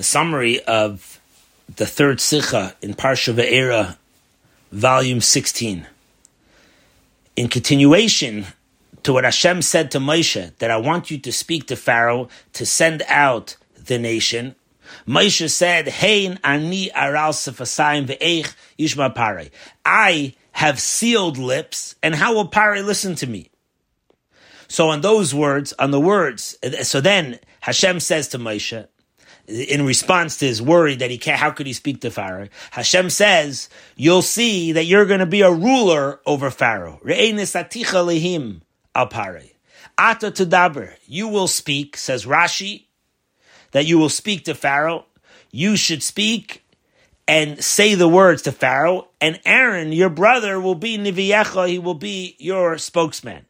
the summary of the third Sikha in Parsha Ve'era, volume 16. In continuation to what Hashem said to Moshe, that I want you to speak to Pharaoh to send out the nation, Moshe said, Hein ani aral sefasayim ve'eich yishma pare. I have sealed lips, and how will Pare listen to me? So on those words, on the words, so then Hashem says to Moshe, in response to his worry that he can't, how could he speak to Pharaoh? Hashem says, you'll see that you're going to be a ruler over Pharaoh. lehim al Ata. You will speak, says Rashi, that you will speak to Pharaoh. You should speak and say the words to Pharaoh, and Aaron, your brother, will be Niviecha, he will be your spokesman.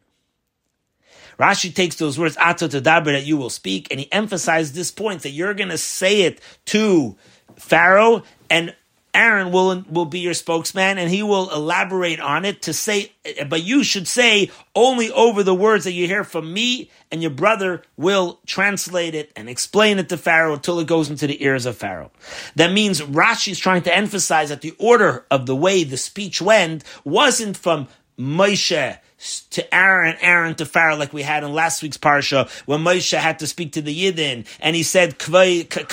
Rashi takes those words, Ato Tadaber, that you will speak, and he emphasizes this point that you're going to say it to Pharaoh, and Aaron will, will be your spokesman, and he will elaborate on it to say, but you should say only over the words that you hear from me, and your brother will translate it and explain it to Pharaoh until it goes into the ears of Pharaoh. That means Rashi is trying to emphasize that the order of the way the speech went wasn't from Moshe to Aaron, Aaron to Pharaoh, like we had in last week's parsha, when Moshe had to speak to the Yidden, and he said, lashon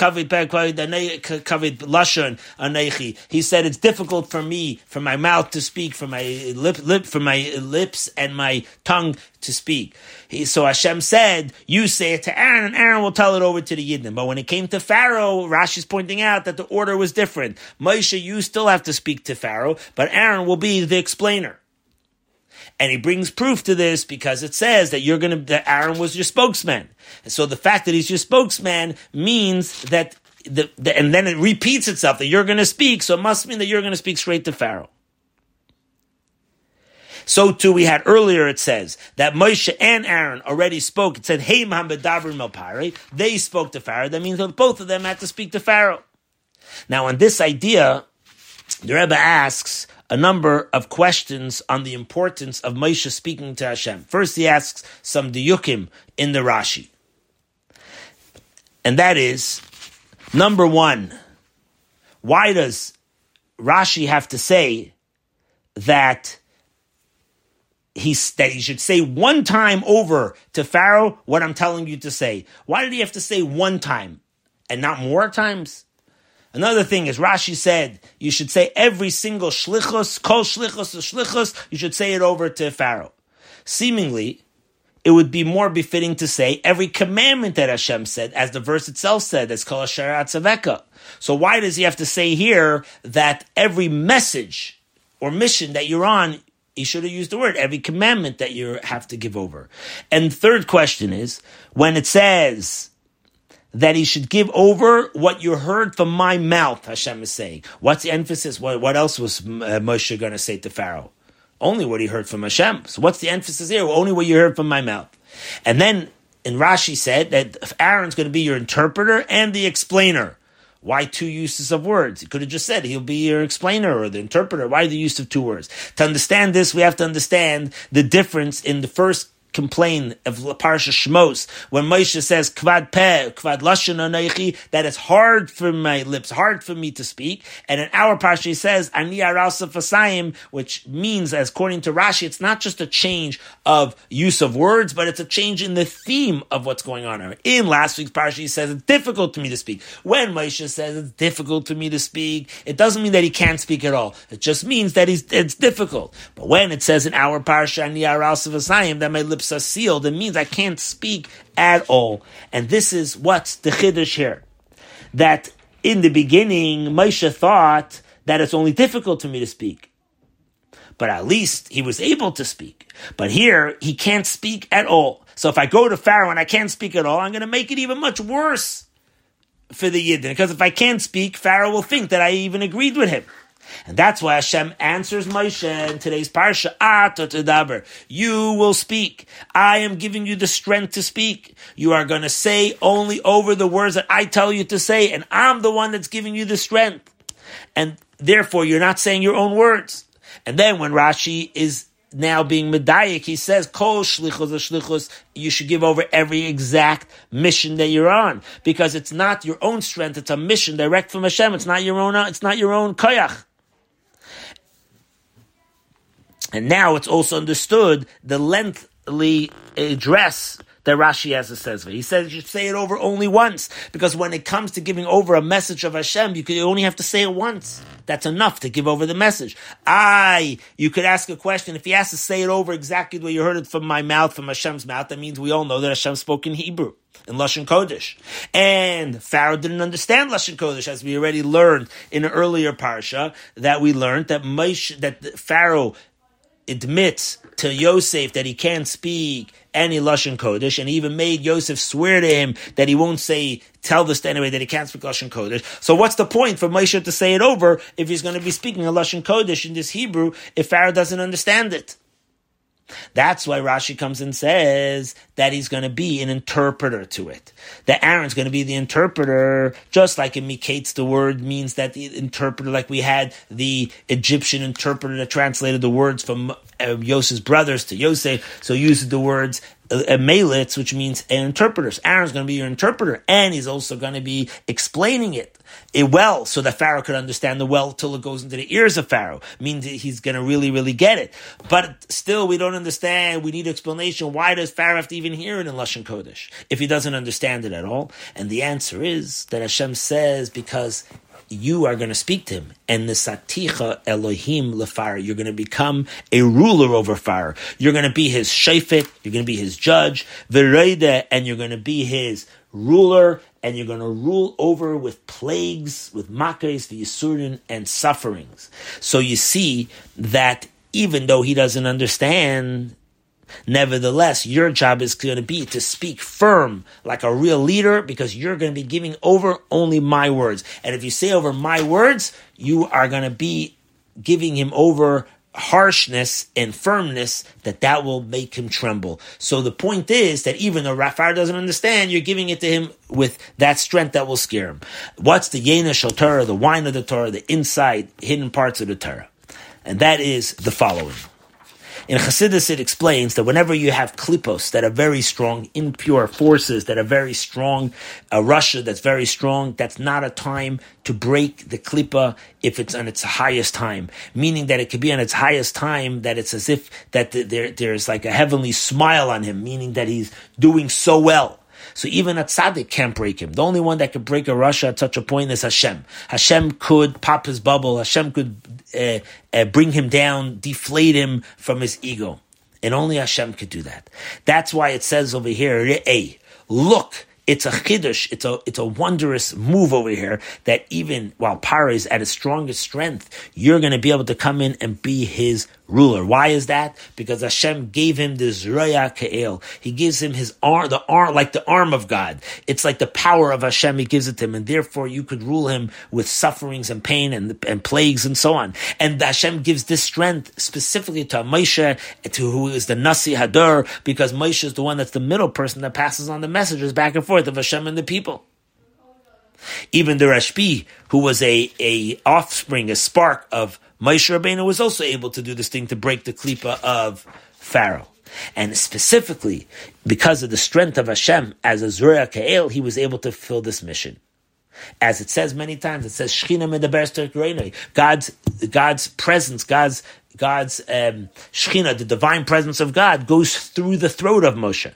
He said, it's difficult for me, for my mouth to speak, for my lip, lip, for my lips and my tongue to speak. He, so Hashem said, you say it to Aaron, and Aaron will tell it over to the Yidden. But when it came to Pharaoh, Rashi's pointing out that the order was different. Moshe, you still have to speak to Pharaoh, but Aaron will be the explainer. And he brings proof to this because it says that you're going to, that Aaron was your spokesman. And so the fact that he's your spokesman means that the, the and then it repeats itself that you're going to speak. So it must mean that you're going to speak straight to Pharaoh. So too, we had earlier, it says that Moshe and Aaron already spoke. It said, Hey, Mahamedavrim Melpare. They spoke to Pharaoh. That means that both of them had to speak to Pharaoh. Now, on this idea, the Rebbe asks, a number of questions on the importance of Moshe speaking to Hashem. First, he asks some diyukim in the Rashi. And that is, number one, why does Rashi have to say that he, that he should say one time over to Pharaoh what I'm telling you to say? Why did he have to say one time and not more times? Another thing is Rashi said you should say every single shlichus, kol shlichus, shlichus, you should say it over to Pharaoh. Seemingly, it would be more befitting to say every commandment that Hashem said, as the verse itself said, as kol tzaveka. So why does he have to say here that every message or mission that you're on, he should have used the word every commandment that you have to give over. And third question is when it says that he should give over what you heard from my mouth, Hashem is saying. What's the emphasis? What, what else was uh, Moshe going to say to Pharaoh? Only what he heard from Hashem. So what's the emphasis here? Only what you heard from my mouth. And then in Rashi said that Aaron's going to be your interpreter and the explainer. Why two uses of words? He could have just said he'll be your explainer or the interpreter. Why the use of two words? To understand this, we have to understand the difference in the first complain of Parsha Shmos when Moshe says kvad peh, kvad lashon anoichi, that it's hard for my lips, hard for me to speak. And in our Parsha he says ani fasayim, which means, as according to Rashi, it's not just a change of use of words, but it's a change in the theme of what's going on. In last week's Parsha he says it's difficult to me to speak. When Moshe says it's difficult to me to speak, it doesn't mean that he can't speak at all. It just means that it's difficult. But when it says in our Parsha ani fasayim, that my lips lips are sealed, it means I can't speak at all. And this is what's the chiddush here. That in the beginning, Moshe thought that it's only difficult for me to speak. But at least he was able to speak. But here, he can't speak at all. So if I go to Pharaoh and I can't speak at all, I'm going to make it even much worse for the Yidden. Because if I can't speak, Pharaoh will think that I even agreed with him. And that's why Hashem answers Moshe in today's parsha, ah, Ata You will speak. I am giving you the strength to speak. You are going to say only over the words that I tell you to say, and I'm the one that's giving you the strength. And therefore, you're not saying your own words. And then when Rashi is now being medayik, he says, Kol shlichus shlichus, you should give over every exact mission that you're on. Because it's not your own strength, it's a mission direct from Hashem. It's not your own, it's not your own koyach. And now it's also understood the lengthly address that Rashi has a says. He says you should say it over only once because when it comes to giving over a message of Hashem, you, only have to say it once. That's enough to give over the message. I, you could ask a question. If he has to say it over exactly the way you heard it from my mouth, from Hashem's mouth, that means we all know that Hashem spoke in Hebrew in Lashon Kodesh. And Pharaoh didn't understand Lashon Kodesh, as we already learned in an earlier parsha that we learned that that Pharaoh admits to Yosef that he can't speak any Lashon Kodesh, and he even made Yosef swear to him that he won't say, tell this to anybody that he can't speak Lashon Kodesh. So what's the point for Moshe to say it over if he's going to be speaking a Lashon Kodesh in this Hebrew if Pharaoh doesn't understand it? That's why Rashi comes and says that he's going to be an interpreter to it. That Aaron's going to be the interpreter, just like in Miketz, the word means that the interpreter, like we had the Egyptian interpreter that translated the words from uh, Yosef's brothers to Yosef, so uses the words a melitz, which means an interpreter. Aaron's going to be your interpreter, and he's also going to be explaining it well so that Pharaoh could understand the well till it goes into the ears of Pharaoh. Means he's going to really, really get it. But still, we don't understand. We need explanation. Why does Pharaoh have to even hear it in Lashon Kodesh if he doesn't understand it at all? And the answer is that Hashem says because you are going to speak to him. And the saticha Elohim lefar, you're going to become a ruler over fire. You're going to be his shayfet, you're going to be his judge, v'reide, and you're going to be his ruler, and you're going to rule over with plagues, with the yisurin, and sufferings. So you see that even though he doesn't understand, nevertheless, your job is going to be to speak firm like a real leader because you're going to be giving over only my words. And if you say over my words, you are going to be giving him over harshness and firmness that that will make him tremble. So the point is that even though Rafar doesn't understand, you're giving it to him with that strength that will scare him. What's the Yena Shal Torah, the wine of the Torah, the inside hidden parts of the Torah? And that is the following. In Chassidus, it explains that whenever you have klipos that are very strong, impure forces that are very strong, a rasha that's very strong, that's not a time to break the klipa if it's on its highest time. Meaning that it could be on its highest time that it's as if that there, there's like a heavenly smile on him, meaning that he's doing so well. So even a tzaddik can't break him. The only one that could break a rasha at such a point is Hashem. Hashem could pop his bubble. Hashem could uh, uh, bring him down, deflate him from his ego. And only Hashem could do that. That's why it says over here, Re'eh, look, it's a chiddush, it's a, it's a wondrous move over here that even while Paro is at his strongest strength, you're going to be able to come in and be his ruler. Why is that? Because Hashem gave him this Zraya Ka'el. He gives him his arm, the arm, like the arm of God. It's like the power of Hashem. He gives it to him. And therefore you could rule him with sufferings and pain and, and plagues and so on. And Hashem gives this strength specifically to Moshe, to who is the Nasi Hador, because Moshe is the one that's the middle person that passes on the messages back and forth of Hashem and the people. Even the Rashbi, who was a, a offspring, a spark of Moshe Rabbeinu was also able to do this thing to break the klipa of Pharaoh. And specifically, because of the strength of Hashem as a Zurah Ka'el, he was able to fulfill this mission. As it says many times, it says God's God's presence, God's God's um, Shechina, the divine presence of God, goes through the throat of Moshe.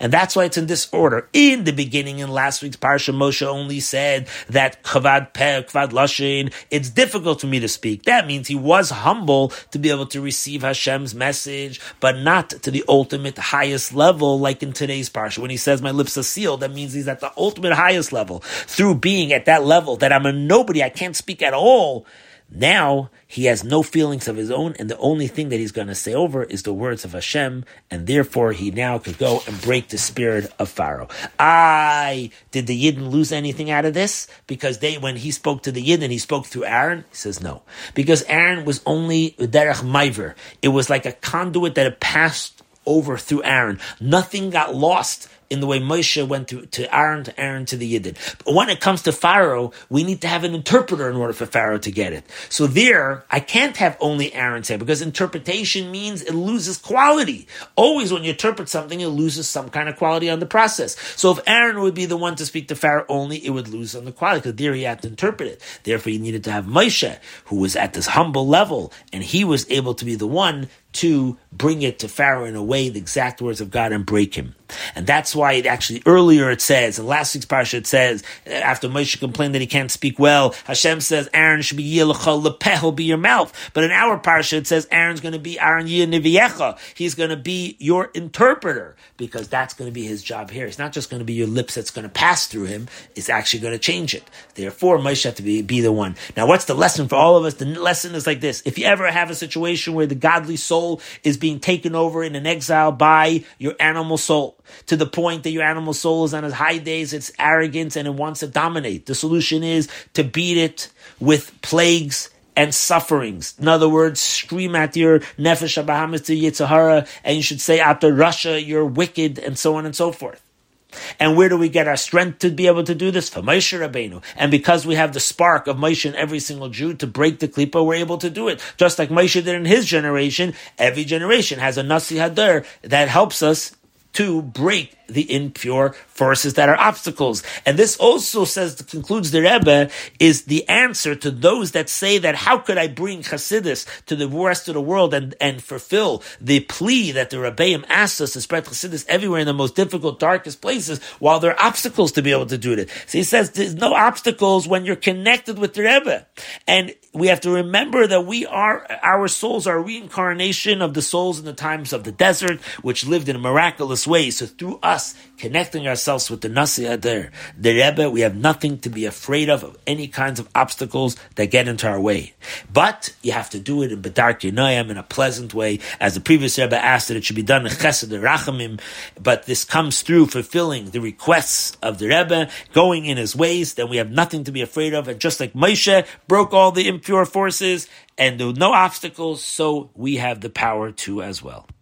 And that's why it's in this order. In the beginning, in last week's Parsha, Moshe only said that kavad peh, kavad lashin, it's difficult for me to speak. That means he was humble to be able to receive Hashem's message, but not to the ultimate highest level, like in today's Parsha. When he says my lips are sealed, that means he's at the ultimate highest level. Through being at that level, that I'm a nobody, I can't speak at all. Now he has no feelings of his own, and the only thing that he's going to say over is the words of Hashem, and therefore he now could go and break the spirit of Pharaoh. I did the Yidden lose anything out of this? Because they, when he spoke to the Yidden, he spoke through Aaron. He says no, because Aaron was only derech maiver. It was like a conduit that had passed over through Aaron. Nothing got lost in the way Moshe went to, to Aaron, to Aaron, to the Yidden. But when it comes to Pharaoh, we need to have an interpreter in order for Pharaoh to get it. So there, I can't have only Aaron say because interpretation means it loses quality. Always when you interpret something, it loses some kind of quality on the process. So if Aaron would be the one to speak to Pharaoh only, it would lose on the quality because there he had to interpret it. Therefore, you needed to have Moshe, who was at this humble level, and he was able to be the one to bring it to Pharaoh in a way, the exact words of God, and break him. And that's why it actually earlier it says, in last week's parsha it says, after Moshe complained that he can't speak well, Hashem says, Aaron should be Yilachal Lepeh, be your mouth. But in our parsha it says, Aaron's going to be Aaron Niviecha. He's going to be your interpreter, because that's going to be his job here. It's not just going to be your lips that's going to pass through him, it's actually going to change it. Therefore, Moshe has to be, be the one. Now, what's the lesson for all of us? The lesson is like this. If you ever have a situation where the godly soul is being taken over in an exile by your animal soul, to the point that your animal soul is on its high days, it's arrogant and it wants to dominate. The solution is to beat it with plagues and sufferings. In other words, scream at your nefesh abahamis to and you should say after rasha, you're wicked, and so on and so forth. And where do we get our strength to be able to do this? From Moshe Rabbeinu. And because we have the spark of Moshe in every single Jew to break the klipa, we're able to do it. Just like Moshe did in his generation, every generation has a Nasi Hador that helps us to break the impure forces that are obstacles. And this also says, concludes the Rebbe, is the answer to those that say that how could I bring Hasidus to the rest of the world and, and fulfill the plea that the Rebbeim asked us to spread Hasidus everywhere in the most difficult, darkest places, while there are obstacles to be able to do it. So he says there's no obstacles when you're connected with the Rebbe. And we have to remember that we are, our souls are reincarnation of the souls in the times of the desert, which lived in a miraculous way. So through us connecting ourselves with the Nasi Adar, the Rebbe, we have nothing to be afraid of, of any kinds of obstacles that get into our way. But you have to do it in Bedar Yinayim in a pleasant way, as the previous Rebbe asked that it should be done in Chesed Rachamim, but this comes through fulfilling the requests of the Rebbe, going in his ways, then we have nothing to be afraid of, and just like Moshe broke all the impure forces, and there were no obstacles, so we have the power to as well.